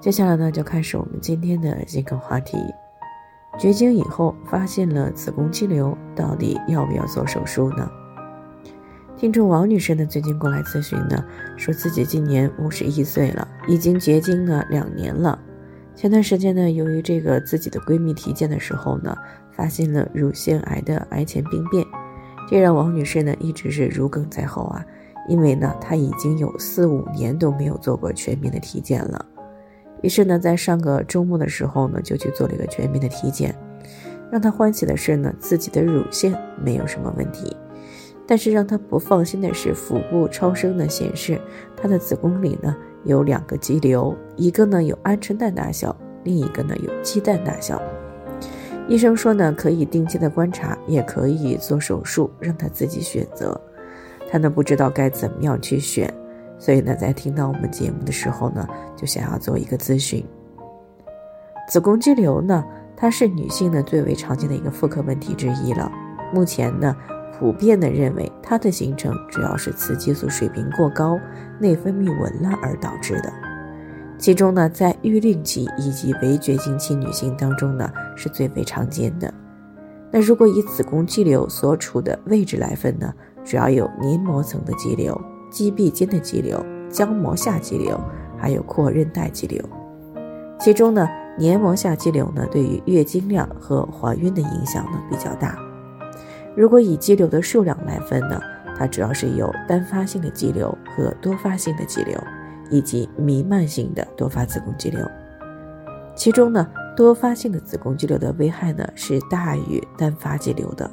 接下来呢，就开始我们今天的健康话题：绝经以后发现了子宫肌瘤，到底要不要做手术呢？听众王女士呢，最近过来咨询呢，说自己今年五十一岁了，已经绝经呢两年了。前段时间呢，由于这个自己的闺蜜体检的时候呢，发现了乳腺癌的癌前病变，这让王女士呢一直是如鲠在喉啊，因为呢她已经有四五年都没有做过全面的体检了。于是呢，在上个周末的时候呢，就去做了一个全面的体检，让她欢喜的是呢，自己的乳腺没有什么问题。但是让她不放心的是，腹部超声呢显示她的子宫里呢有两个肌瘤，一个呢有鹌鹑蛋大小，另一个呢有鸡蛋大小。医生说呢可以定期的观察，也可以做手术，让她自己选择。她呢不知道该怎么样去选，所以呢在听到我们节目的时候呢，就想要做一个咨询。子宫肌瘤呢，它是女性呢最为常见的一个妇科问题之一了。目前呢。普遍的认为，它的形成主要是雌激素水平过高、内分泌紊乱而导致的。其中呢，在育龄期以及围绝经期女性当中呢，是最为常见的。那如果以子宫肌瘤所处的位置来分呢，主要有黏膜层的肌瘤、肌壁间的肌瘤、浆膜下肌瘤，还有阔韧带肌瘤。其中呢，黏膜下肌瘤呢，对于月经量和怀孕的影响呢比较大。如果以肌瘤的数量来分呢，它主要是有单发性的肌瘤和多发性的肌瘤，以及弥漫性的多发子宫肌瘤。其中呢，多发性的子宫肌瘤的危害呢是大于单发肌瘤的。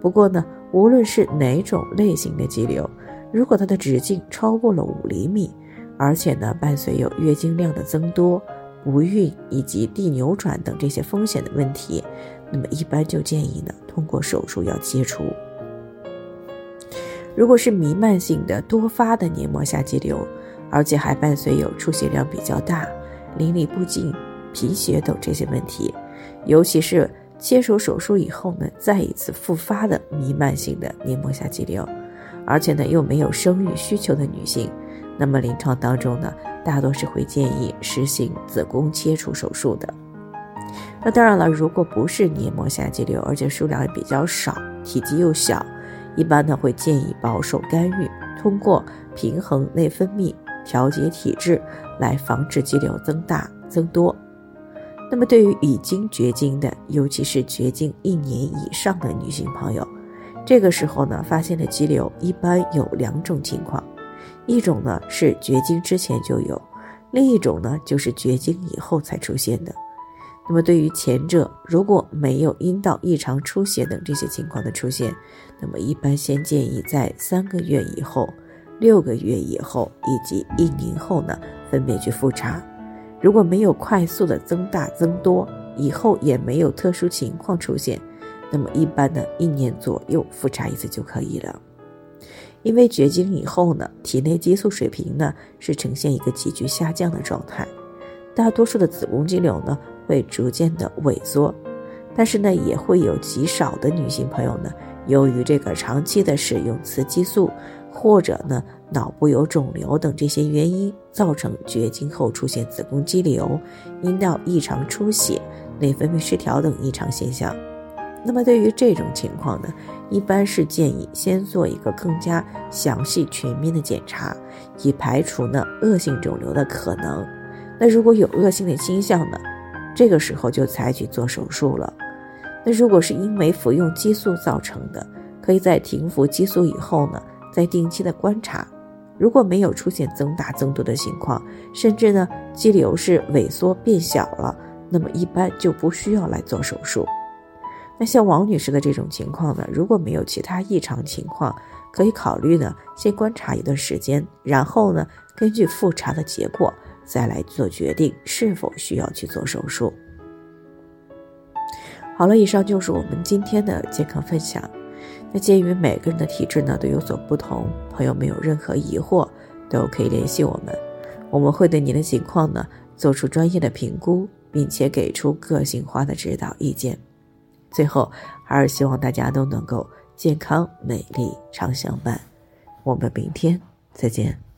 不过呢，无论是哪种类型的肌瘤，如果它的直径超过了五厘米，而且呢伴随有月经量的增多、不孕以及地扭转等这些风险的问题。那么一般就建议呢，通过手术要切除。如果是弥漫性的多发的黏膜下肌瘤，而且还伴随有出血量比较大、淋漓不尽、贫血等这些问题，尤其是切除手术以后呢，再一次复发的弥漫性的黏膜下肌瘤，而且呢又没有生育需求的女性，那么临床当中呢，大多是会建议实行子宫切除手术的。那当然了，如果不是黏膜下肌瘤，而且数量也比较少，体积又小，一般呢会建议保守干预，通过平衡内分泌、调节体质来防止肌瘤增大增多。那么对于已经绝经的，尤其是绝经一年以上的女性朋友，这个时候呢发现的肌瘤一般有两种情况，一种呢是绝经之前就有，另一种呢就是绝经以后才出现的。那么对于前者，如果没有阴道异常出血等这些情况的出现，那么一般先建议在三个月以后、六个月以后以及一年后呢，分别去复查。如果没有快速的增大增多，以后也没有特殊情况出现，那么一般呢一年左右复查一次就可以了。因为绝经以后呢，体内激素水平呢是呈现一个急剧下降的状态，大多数的子宫肌瘤呢。会逐渐的萎缩，但是呢，也会有极少的女性朋友呢，由于这个长期的使用雌激素，或者呢脑部有肿瘤等这些原因，造成绝经后出现子宫肌瘤、阴道异常出血、内分泌失调等异常现象。那么对于这种情况呢，一般是建议先做一个更加详细全面的检查，以排除呢恶性肿瘤的可能。那如果有恶性的倾向呢？这个时候就采取做手术了。那如果是因为服用激素造成的，可以在停服激素以后呢，再定期的观察。如果没有出现增大增多的情况，甚至呢肌瘤是萎缩变小了，那么一般就不需要来做手术。那像王女士的这种情况呢，如果没有其他异常情况，可以考虑呢先观察一段时间，然后呢根据复查的结果再来做决定是否需要去做手术。好了，以上就是我们今天的健康分享。那鉴于每个人的体质呢都有所不同，朋友们有任何疑惑都可以联系我们，我们会对您的情况呢做出专业的评估，并且给出个性化的指导意见。最后，还是希望大家都能够健康美丽常相伴。我们明天再见。